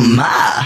My.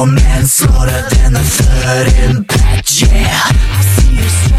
Kom igjen, slå deg denne før impact, yeah.